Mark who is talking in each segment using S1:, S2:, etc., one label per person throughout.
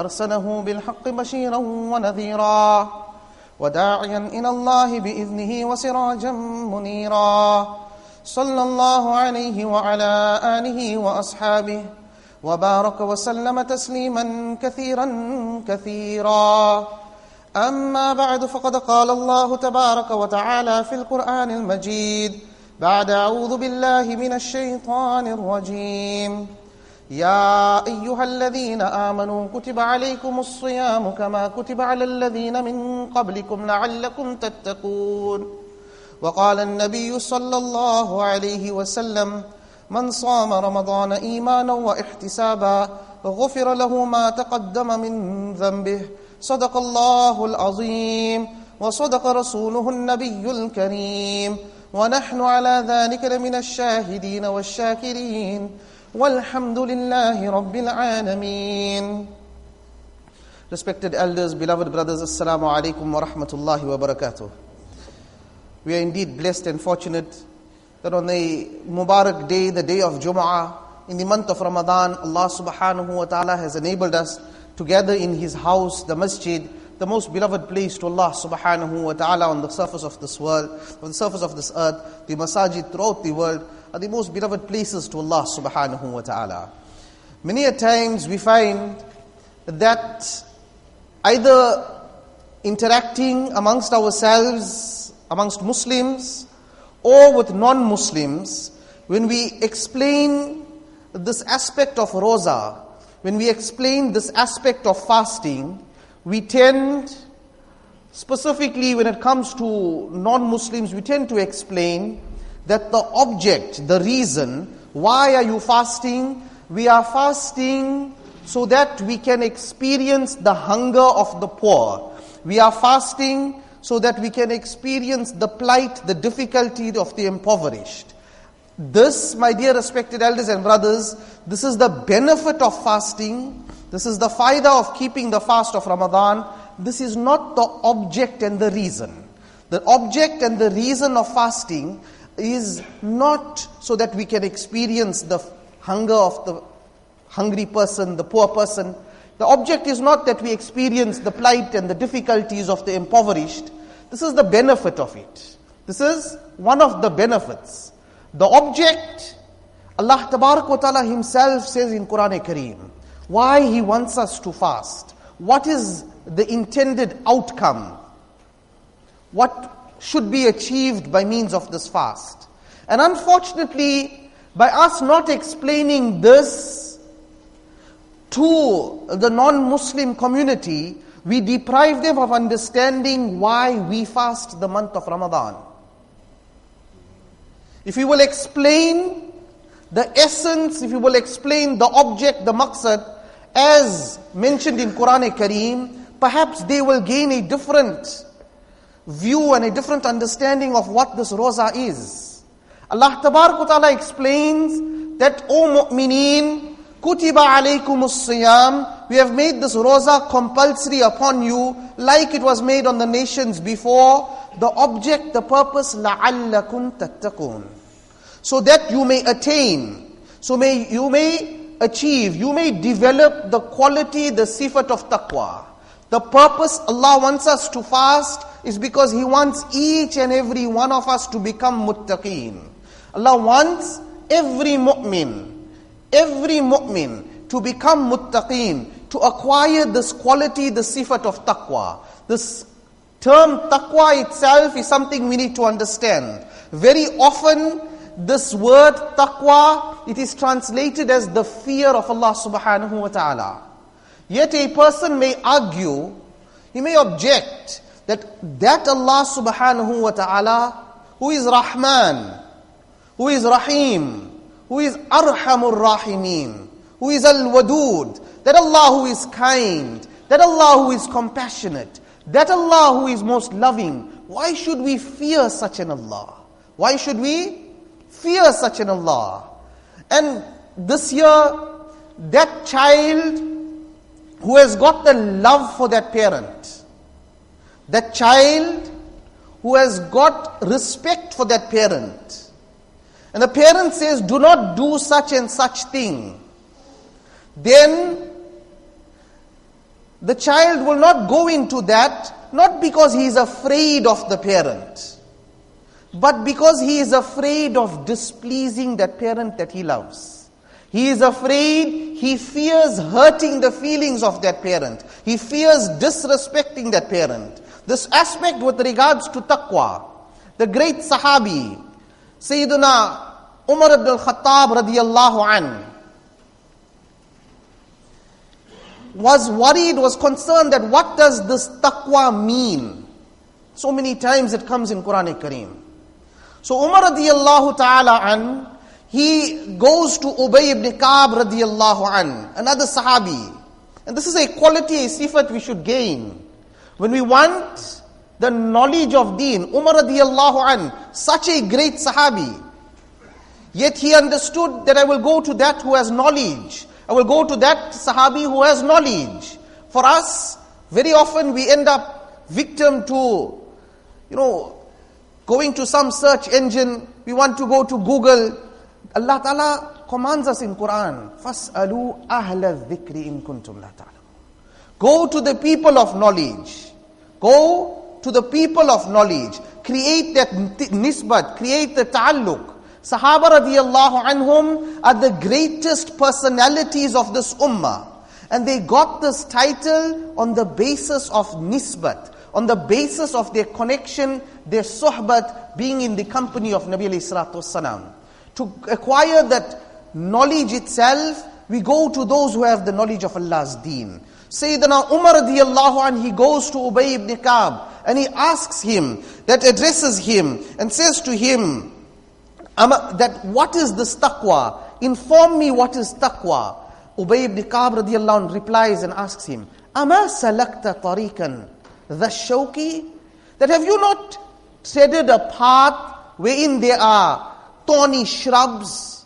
S1: أرسله بالحق بشيرا ونذيرا وداعيا إلى الله بإذنه وسراجا منيرا صلى الله عليه وعلى آله وأصحابه وبارك وسلم تسليما كثيرا كثيرا. أما بعد فقد قال الله تبارك وتعالى في القرآن المجيد بعد أعوذ بالله من الشيطان الرجيم. يا أيها الذين آمنوا كتب عليكم الصيام كما كتب على الذين من قبلكم لعلكم تتقون. وقال النبي صلى الله عليه وسلم من صام رمضان إيمانا واحتسابا غفر له ما تقدم من ذنبه. صدق الله العظيم. وصدق رسوله النبي الكريم. ونحن على ذلك لمن الشاهدين والشاكرين. والحمد لله رب العالمين Respected elders, beloved brothers, Assalamu alaikum wa rahmatullahi wa barakatuh. We are indeed blessed and fortunate that on the Mubarak day, the day of Jum'ah, in the month of Ramadan, Allah subhanahu wa ta'ala has enabled us to gather in His house, the masjid, the most beloved place to Allah subhanahu wa ta'ala on the surface of this world, on the surface of this earth, the masajid throughout the world are the most beloved places to Allah subhanahu wa ta'ala. Many a times we find that either interacting amongst ourselves, amongst Muslims, or with non Muslims, when we explain this aspect of roza, when we explain this aspect of fasting, we tend, specifically when it comes to non Muslims, we tend to explain that the object, the reason, why are you fasting? We are fasting so that we can experience the hunger of the poor. We are fasting so that we can experience the plight, the difficulty of the impoverished. This, my dear respected elders and brothers, this is the benefit of fasting. This is the faida of keeping the fast of Ramadan. This is not the object and the reason. The object and the reason of fasting is not so that we can experience the hunger of the hungry person, the poor person. The object is not that we experience the plight and the difficulties of the impoverished. This is the benefit of it. This is one of the benefits. The object, Allah Ta'ala Himself says in Quran Kareem, why He wants us to fast. What is the intended outcome? What should be achieved by means of this fast? And unfortunately, by us not explaining this to the non Muslim community, we deprive them of understanding why we fast the month of Ramadan. If we will explain the essence, if we will explain the object, the maqsad, as mentioned in Quran Kareem, perhaps they will gain a different view and a different understanding of what this roza is. Allah Ta'ala explains that, O mu'mineen, kutiba alaykum siyam we have made this roza compulsory upon you like it was made on the nations before. The object, the purpose, la'allakum tattaqun. So that you may attain, so may you may achieve, you may develop the quality, the sifat of taqwa. The purpose Allah wants us to fast is because He wants each and every one of us to become muttaqeen. Allah wants every mu'min, every mu'min to become muttaqeen, to acquire this quality, the sifat of taqwa. This term taqwa itself is something we need to understand. Very often, this word taqwa, it is translated as the fear of Allah subhanahu wa ta'ala. Yet a person may argue, he may object that that Allah subhanahu wa ta'ala who is Rahman, who is Rahim, who is Arhamur Rahimin, who is Al Wadud, that Allah who is kind, that Allah who is compassionate, that Allah who is most loving, why should we fear such an Allah? Why should we fear such an Allah? And this year, that child who has got the love for that parent, that child who has got respect for that parent, and the parent says, Do not do such and such thing, then the child will not go into that not because he is afraid of the parent, but because he is afraid of displeasing that parent that he loves. He is afraid, he fears hurting the feelings of that parent. He fears disrespecting that parent. This aspect with regards to taqwa, the great Sahabi, Sayyidina Umar ibn al-Khattab radiallahu an, was worried, was concerned that what does this taqwa mean? So many times it comes in Quran Kareem. So Umar radiallahu ta'ala an, he goes to Ubay ibn Ka'b radiallahu an, another sahabi. And this is a quality, a sifat we should gain. When we want the knowledge of deen, Umar radiallahu an, such a great sahabi, yet he understood that I will go to that who has knowledge. I will go to that Sahabi who has knowledge. For us, very often we end up victim to, you know, going to some search engine. We want to go to Google. Allah Ta'ala commands us in Quran, فَاسْأَلُوا أَهْلَ الذِّكْرِ إِن كُنْتُمْ لَا تَعْلَمُونَ Go to the people of knowledge. Go to the people of knowledge. Create that nisbat, create the ta'alluq. Sahaba radiallahu anhum are the greatest personalities of this ummah. And they got this title on the basis of nisbat, on the basis of their connection, their suhbat, being in the company of Nabi wasalam. To acquire that knowledge itself, we go to those who have the knowledge of Allah's deen. Sayyidina Umar radiallahu anh, he goes to Ubay ibn Ka'b and he asks him, that addresses him and says to him, that what is this taqwa? Inform me what is taqwa. Ubay ibn Ka'b radiallahu anh replies and asks him, Ama salakta tariqan the shawki? That have you not treaded a path wherein there are thorny shrubs,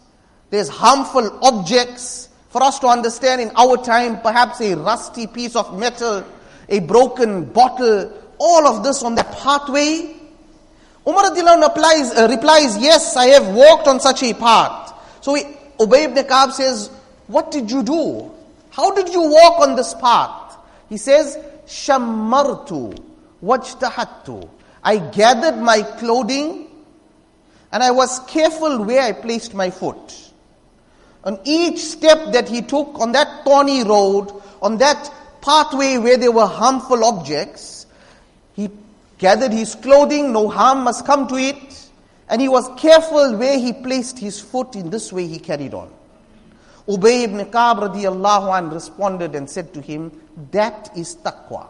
S1: there's harmful objects. For us to understand in our time, perhaps a rusty piece of metal, a broken bottle, all of this on that pathway. Umar applies, uh, replies, Yes, I have walked on such a path. So he, Ubay ibn says, What did you do? How did you walk on this path? He says, Shammartu wajtahattu. I gathered my clothing and I was careful where I placed my foot. On each step that he took on that thorny road, on that pathway where there were harmful objects, he gathered his clothing, no harm must come to it, and he was careful where he placed his foot. In this way, he carried on. Ubay ibn Ka'b radiallahu an responded and said to him, That is taqwa.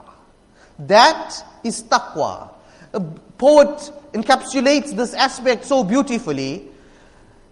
S1: That is taqwa. A poet encapsulates this aspect so beautifully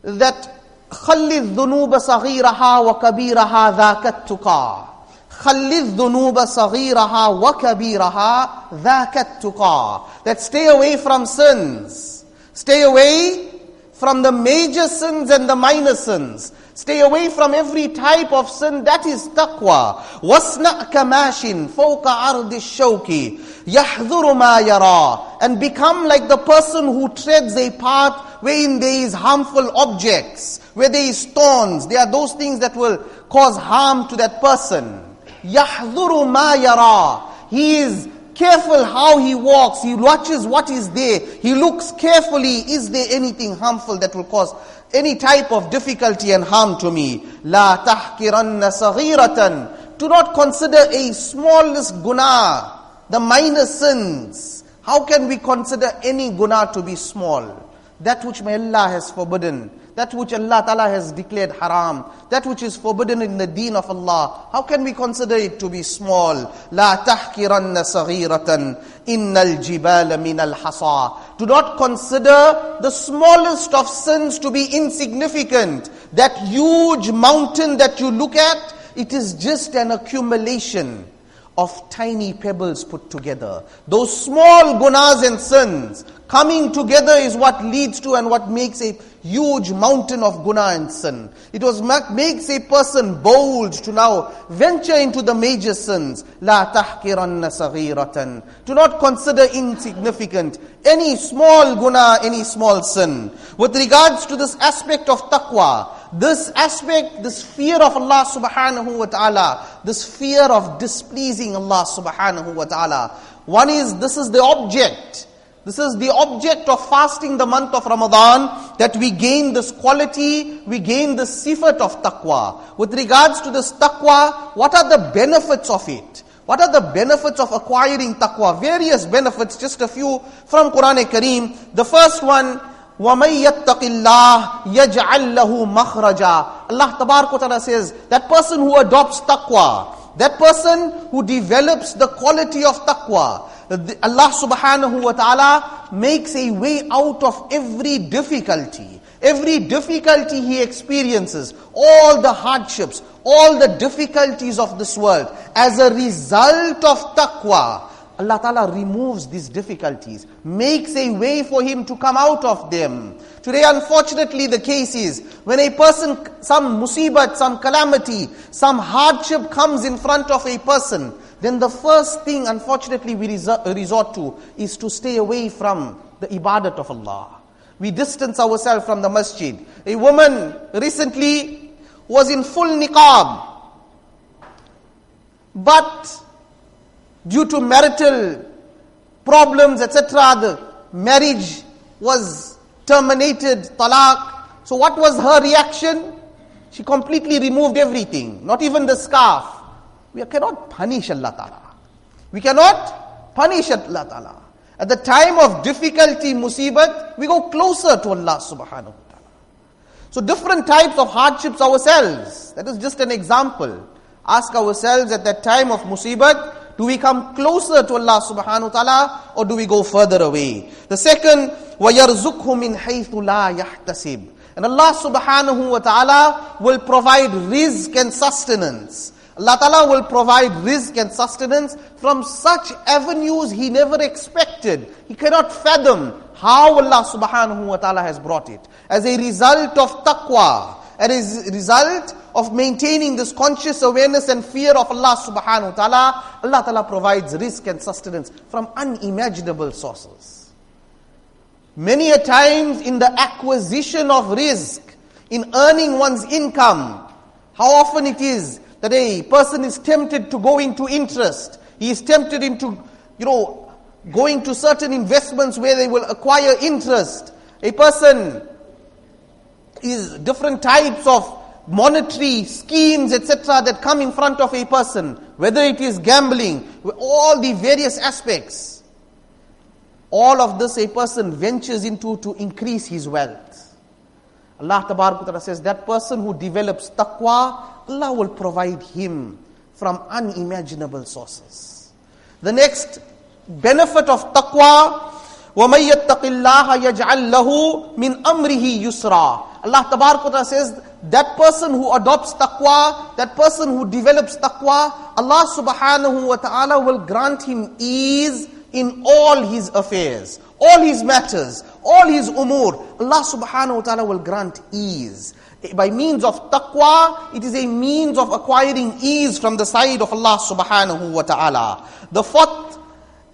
S1: that خلي الذنوب صغيرها وكبيرها ذاك التقى خلي الذنوب صغيرها وكبيرها ذاك التقى that stay away from sins stay away from the major sins and the minor sins Stay away from every type of sin. That is taqwa. وَاسْنَأْ كَمَاشٍ فَوْقَ عَرْضِ الشَّوْكِ يَحْذُرُ مَا يَرَى And become like the person who treads a path wherein there is harmful objects, where there is thorns. There are those things that will cause harm to that person. Yahduru ma yara. He is careful how he walks. He watches what is there. He looks carefully. Is there anything harmful that will cause any type of difficulty and harm to me? La tahkiranna saghiratan. Do not consider a smallest guna, the minor sins. How can we consider any guna to be small? That which may Allah has forbidden that which Allah Ta'ala has declared haram, that which is forbidden in the deen of Allah, how can we consider it to be small? لا تحكرن صغيرة إن الجبال من الحصى. Do not consider the smallest of sins to be insignificant. That huge mountain that you look at, it is just an accumulation of tiny pebbles put together. Those small gunas and sins coming together is what leads to and what makes a huge mountain of guna and sin. It was makes a person bold to now venture into the major sins. La tahkiranna saghiratan. Do not consider insignificant any small guna, any small sin. With regards to this aspect of taqwa, this aspect, this fear of Allah subhanahu wa ta'ala, this fear of displeasing Allah subhanahu wa ta'ala. One is, this is the object this is the object of fasting the month of Ramadan, that we gain this quality, we gain this sifat of taqwa. With regards to this taqwa, what are the benefits of it? What are the benefits of acquiring taqwa? Various benefits, just a few from Quran Kareem. The first one, وَمَن يَتَّقِ اللَّهِ يَجْعَل لَّهُ مَخْرَجًا Allah Ta'ala says, that person who adopts taqwa, that person who develops the quality of taqwa, Allah subhanahu wa ta'ala makes a way out of every difficulty. Every difficulty he experiences, all the hardships, all the difficulties of this world, as a result of taqwa, Allah Ta'ala removes these difficulties, makes a way for him to come out of them. Today, unfortunately, the case is when a person, some musibat, some calamity, some hardship comes in front of a person, then the first thing, unfortunately, we resort to is to stay away from the ibadat of Allah. We distance ourselves from the masjid. A woman recently was in full niqab, but due to marital problems, etc., the marriage was terminated, talaq. So, what was her reaction? She completely removed everything, not even the scarf. We cannot punish Allah Ta'ala. We cannot punish Allah Ta'ala. At the time of difficulty, musibat, we go closer to Allah subhanahu wa ta'ala. So different types of hardships ourselves. That is just an example. Ask ourselves at that time of musibat, do we come closer to Allah subhanahu wa ta'ala or do we go further away? The second, وَيَرْزُقْهُ مِنْ حَيْثُ لَا يَحْتَسِبُ And Allah subhanahu wa ta'ala will provide rizq and sustenance Allah Ta'ala will provide rizq and sustenance from such avenues he never expected. He cannot fathom how Allah subhanahu wa ta'ala has brought it. As a result of taqwa, as a result of maintaining this conscious awareness and fear of Allah subhanahu wa ta'ala, Allah ta'ala provides rizq and sustenance from unimaginable sources. Many a times in the acquisition of rizq, in earning one's income, how often it is that a person is tempted to go into interest. He is tempted into, you know, going to certain investments where they will acquire interest. A person is different types of monetary schemes, etc., that come in front of a person, whether it is gambling, all the various aspects. All of this a person ventures into to increase his wealth. Allah Ta'ala says that person who develops taqwa, Allah will provide him from unimaginable sources. The next benefit of taqwa, وَمَن يَتَّقِ اللَّهَ يَجْعَل لَّهُ مِنْ أَمْرِهِ يُسْرًا Allah Ta'ala says, that person who adopts taqwa, that person who develops taqwa, Allah subhanahu wa ta'ala will grant him ease in all his affairs, all his matters, all his umur. Allah subhanahu wa ta'ala will grant ease. By means of taqwa, it is a means of acquiring ease from the side of Allah subhanahu wa ta'ala. The fourth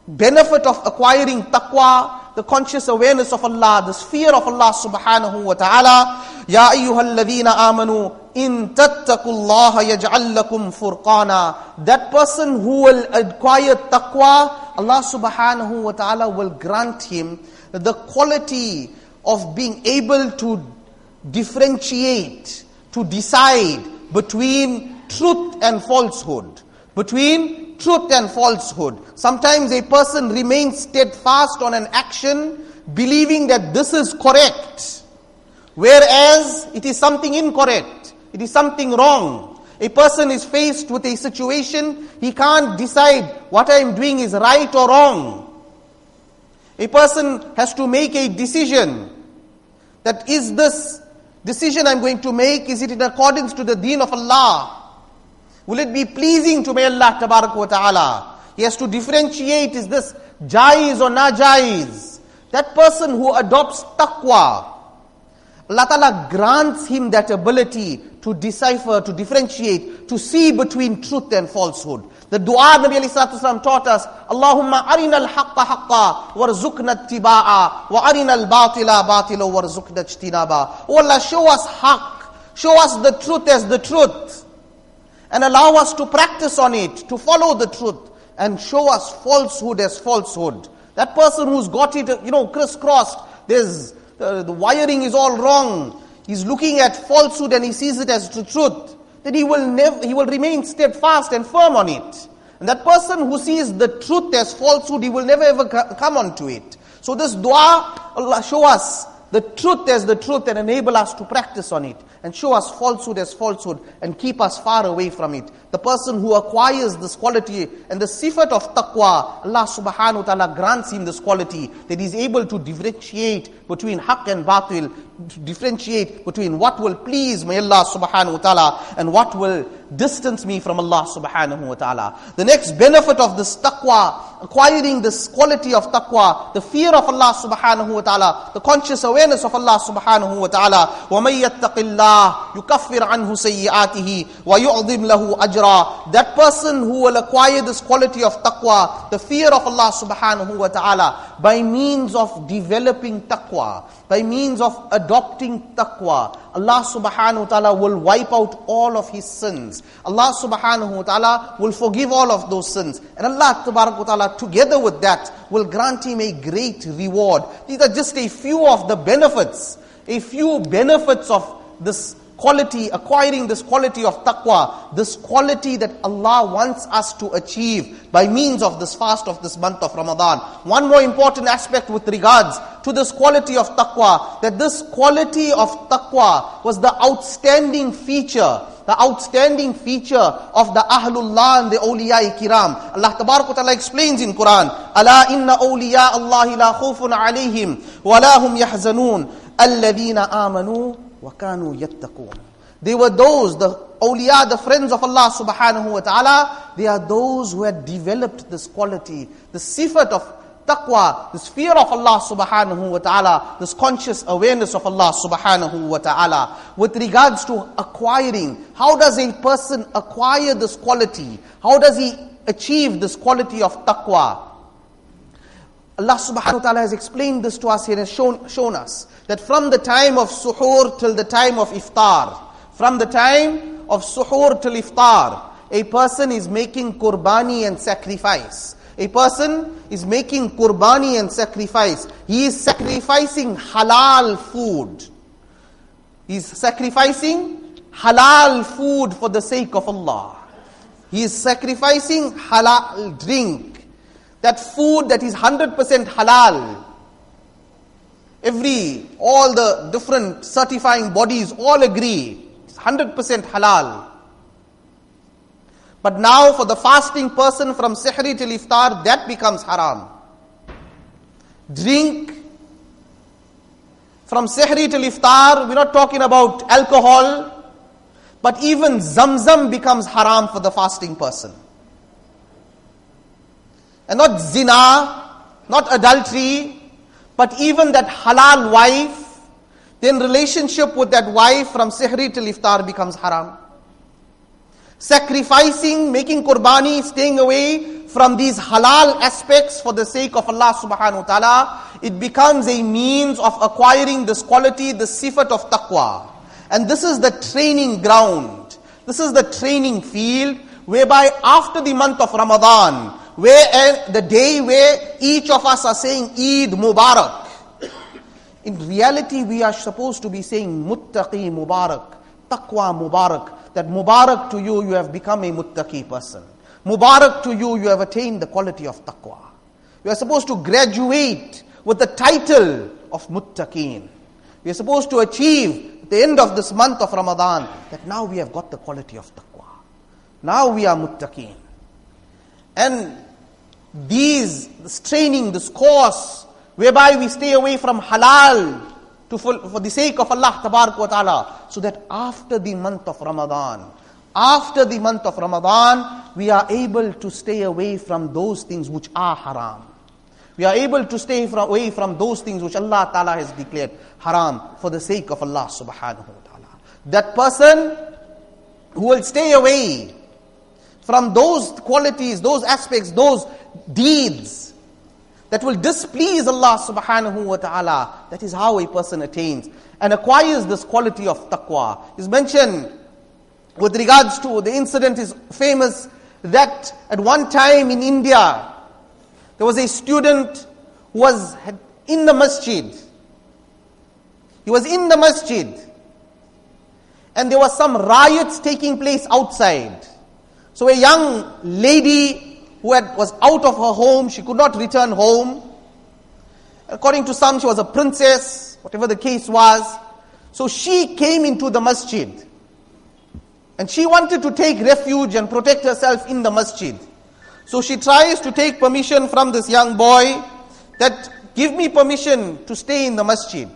S1: benefit of acquiring taqwa, the conscious awareness of Allah, the fear of Allah subhanahu wa ta'ala. Ya ayyuhalladhina amanu in tattaqullaha yaj'al lakum furqana. That person who will acquire taqwa, Allah subhanahu wa ta'ala will grant him the quality of being able to differentiate, to decide between truth and falsehood. Between truth and falsehood. Sometimes a person remains steadfast on an action, believing that this is correct, whereas it is something incorrect, it is something wrong. A person is faced with a situation, he can't decide what I am doing is right or wrong. A person has to make a decision that is this decision I'm going to make, is it in accordance to the deen of Allah? Will it be pleasing to may Allah ta'ala? He has to differentiate, is this jais or najais? That person who adopts taqwa, Allah Ta'ala grants him that ability to decipher, to differentiate, to see between truth and falsehood. The dua Nabi Wasallam taught us, Allahumma arina al-haqqa haqqa warzuqna ittiba'a wa arina al-batila batila warzuqna ijtinaba. Oh Allah, show us haqq, show us the truth as the truth and allow us to practice on it, to follow the truth and show us falsehood as falsehood. That person who's got it, you know, crisscrossed, there's, the wiring is all wrong. He's looking at falsehood and he sees it as the truth Then he will never, he will remain steadfast and firm on it. And that person who sees the truth as falsehood, he will never ever come onto it. So this dua, Allah show us the truth as the truth and enable us to practice on it and show us falsehood as falsehood and keep us far away from it. The person who acquires this quality and the sifat of taqwa, Allah subhanahu wa ta'ala grants him this quality that he's able to differentiate between haqq and batil, to differentiate between what will please may Allah subhanahu wa ta'ala and what will distance me from Allah subhanahu wa ta'ala. The next benefit of this taqwa, acquiring this quality of taqwa, the fear of Allah subhanahu wa ta'ala, the conscious awareness of Allah subhanahu wa ta'ala. وَمَن يَتَّقِ اللَّهِ يُكَفِّرْ عَنْهُ سَيِّئَاتِهِ وَيُعْظِمْ لَهُ أَجْرًا That person who will acquire this quality of taqwa, the fear of Allah subhanahu wa ta'ala, by means of developing taqwa, by means of adopting taqwa, Allah subhanahu wa ta'ala will wipe out all of his sins. Allah subhanahu wa ta'ala will forgive all of those sins. And Allah wa ta'ala together with that will grant him a great reward. These are just a few of the benefits, a few benefits of this quality, acquiring this quality of taqwa, this quality that Allah wants us to achieve by means of this fast of this month of Ramadan. One more important aspect with regards to this quality of taqwa, that this quality of taqwa was the outstanding feature the outstanding feature of the Ahlullah and the awliya kiram. Allah Ta'ala explains in Quran, inna awliya Allahi la khufun alayhim wa la hum yahzanun alladhina amanu وَكَانُوا يَتَّقُونَ They were those, the awliya, the friends of Allah subhanahu wa ta'ala, they are those who had developed this quality, the sifat of taqwa, this fear of Allah subhanahu wa ta'ala, this conscious awareness of Allah subhanahu wa ta'ala. With regards to acquiring, how does a person acquire this quality? How does he achieve this quality of taqwa? Allah subhanahu wa ta'ala has explained this to us here and shown, shown us that from the time of suhoor till the time of iftar, from the time of suhoor till iftar, a person is making qurbani and sacrifice. A person is making qurbani and sacrifice. He is sacrificing halal food. He is sacrificing halal food for the sake of Allah. He is sacrificing halal drink. That food that is 100% halal Every, all the different certifying bodies all agree. It's 100% halal. But now for the fasting person from Sihri till Iftar, that becomes haram. Drink from Sihri till Iftar, we're not talking about alcohol, but even Zamzam becomes haram for the fasting person. And not zina, not adultery, but even that halal wife, then relationship with that wife from sihri till iftar becomes haram. Sacrificing, making qurbani, staying away from these halal aspects for the sake of Allah subhanahu wa ta'ala, it becomes a means of acquiring this quality, the sifat of taqwa. And this is the training ground. This is the training field whereby after the month of Ramadan, where the day where each of us are saying Eid Mubarak. In reality, we are supposed to be saying Muttaqi Mubarak, Taqwa Mubarak. That Mubarak to you, you have become a Muttaqi person. Mubarak to you, you have attained the quality of Taqwa. You are supposed to graduate with the title of Muttaqeen. We are supposed to achieve at the end of this month of Ramadan that now we have got the quality of Taqwa. Now we are Muttaqeen. And these, this training, this course, whereby we stay away from halal to for, for the sake of Allah wa ta'ala, so that after the month of Ramadan, after the month of Ramadan, we are able to stay away from those things which are haram. We are able to stay from, away from those things which Allah Ta'ala has declared haram for the sake of Allah Subhanahu wa Ta'ala. That person who will stay away from those qualities, those aspects, those deeds that will displease Allah subhanahu wa ta'ala. That is how a person attains and acquires this quality of taqwa. Is mentioned with regards to the incident is famous that at one time in India there was a student who was in the masjid. He was in the masjid and there was some riots taking place outside. So a young lady who had, was out of her home, she could not return home. According to some, she was a princess, whatever the case was. So she came into the masjid. And she wanted to take refuge and protect herself in the masjid. So she tries to take permission from this young boy that give me permission to stay in the masjid.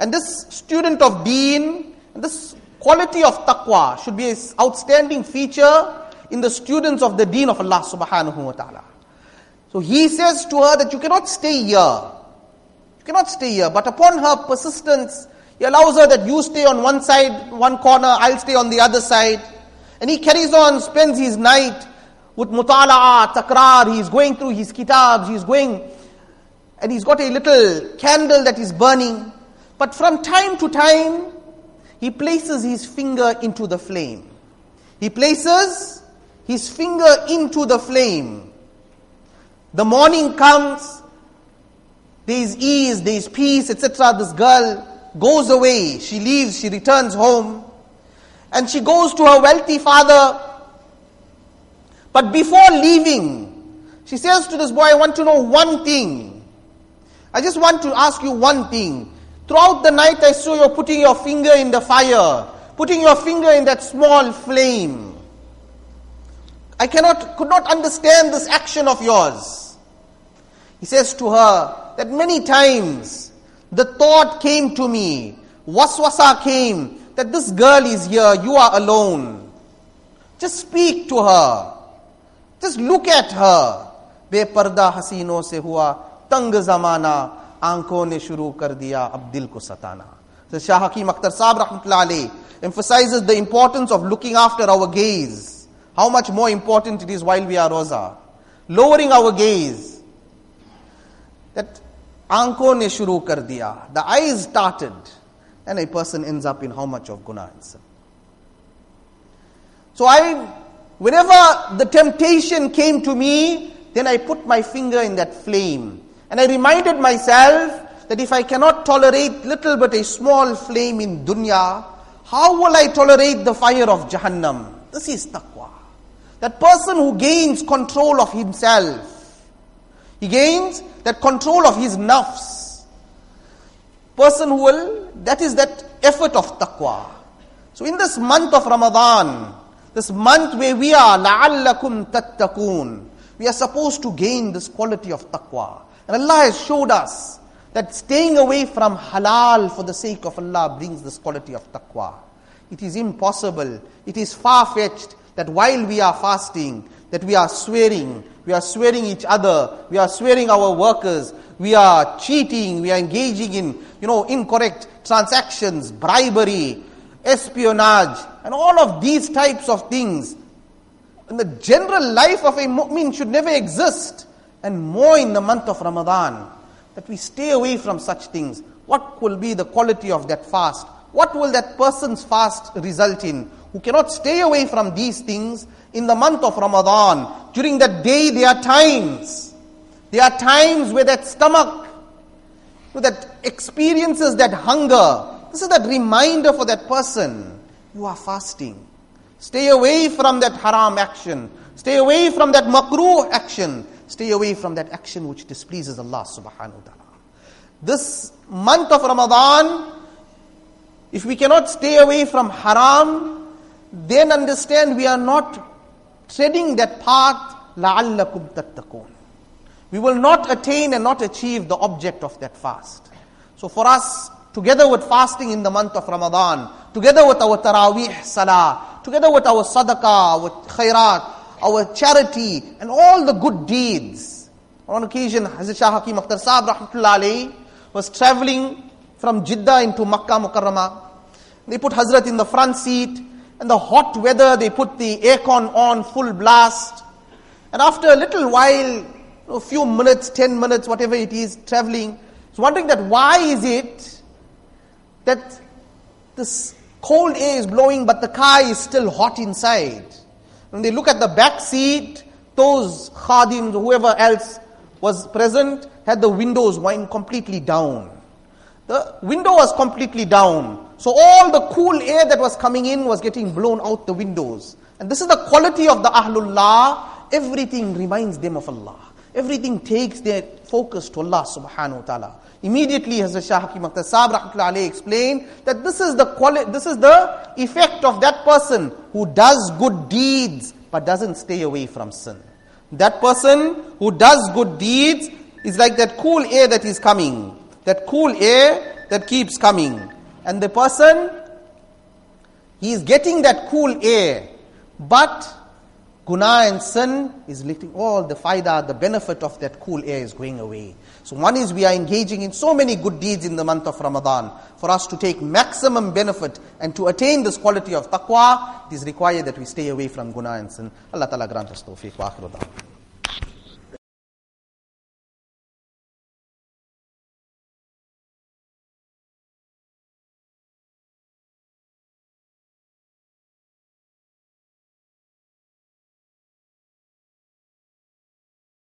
S1: And this student of deen, this quality of taqwa should be an outstanding feature in the students of the deen of Allah subhanahu wa ta'ala. So he says to her that you cannot stay here. You cannot stay here. But upon her persistence, he allows her that you stay on one side, one corner, I'll stay on the other side. And he carries on, spends his night with mutala'a, takrar, he's going through his kitabs, he's going, and he's got a little candle that is burning. But from time to time, he places his finger into the flame. He places his finger into the flame. The morning comes, there is ease, there is peace, etc. This girl goes away. She leaves, she returns home. And she goes to her wealthy father. But before leaving, she says to this boy, I want to know one thing. I just want to ask you one thing. Throughout the night, I saw you putting your finger in the fire, putting your finger in that small flame. I cannot, could not understand this action of yours. He says to her that many times the thought came to me, waswasa came, that this girl is here, you are alone. Just speak to her. Just look at her. बेपर्दा हसीनों से हुआ तंग जमाना आंखों ने शुरू कर दिया अब दिल को सताना so Shah Hakim Akhtar Saab rahmatullah emphasizes the importance of looking after our gaze how much more important it is while we are roza. Lowering our gaze. That aanko ne shuru kar diya. The eyes started. And a person ends up in how much of guna sin. So I, whenever the temptation came to me, then I put my finger in that flame. And I reminded myself that if I cannot tolerate little but a small flame in dunya, how will I tolerate the fire of Jahannam? This is taqwa. That person who gains control of himself, he gains that control of his nafs. Person who will, that is that effort of taqwa. So in this month of Ramadan, this month where we are, لَعَلَّكُمْ تَتَّقُونَ We are supposed to gain this quality of taqwa. And Allah has showed us that staying away from halal for the sake of Allah brings this quality of taqwa. It is impossible. It is far-fetched that while we are fasting, that we are swearing, we are swearing each other, we are swearing our workers, we are cheating, we are engaging in, you know, incorrect transactions, bribery, espionage, and all of these types of things. In the general life of a mu'min should never exist, and more in the month of Ramadan, that we stay away from such things. What will be the quality of that fast? What will that person's fast result in? Who cannot stay away from these things in the month of Ramadan. During that day, there are times. There are times where that stomach, that experiences that hunger. This is that reminder for that person. You are fasting. Stay away from that haram action. Stay away from that makruh action. Stay away from that action which displeases Allah subhanahu wa ta'ala. This month of Ramadan, if we cannot stay away from haram, then understand we are not treading that path لَعَلَّكُمْ تَتَّقُونَ We will not attain and not achieve the object of that fast. So for us, together with fasting in the month of Ramadan, together with our Taraweeh Salah, together with our sadaqah, our khairat, our charity, and all the good deeds. On occasion, Hazrat Shah Hakim Akhtar Saab Rahmatullah alayhi was traveling from Jeddah into Makkah Mukarramah. They put Hazrat in the front seat, and the hot weather, they put the aircon on full blast. And after a little while, a few minutes, 10 minutes, whatever it is, traveling, he's wondering that why is it that this cold air is blowing but the car is still hot inside? When they look at the back seat, those khadims, whoever else was present, had the windows wind completely down. The window was completely down. So all the cool air that was coming in was getting blown out the windows. And this is the quality of the Ahlullah. Everything reminds them of Allah. Everything takes their focus to Allah subhanahu wa ta'ala. Immediately Hazrat Shah Hakim Akhtar Saab explained that this is the quali- this is the effect of that person who does good deeds but doesn't stay away from sin. That person who does good deeds is like that cool air that is coming. That cool air that keeps coming. And the person, he is getting that cool air, but Guna and sin is letting all the faida, the benefit of that cool air is going away. So one is we are engaging in so many good deeds in the month of Ramadan. For us to take maximum benefit and to attain this quality of taqwa, it is required that we stay away from guna and sin. Allah Ta'ala grant us tawfiq wa akhiru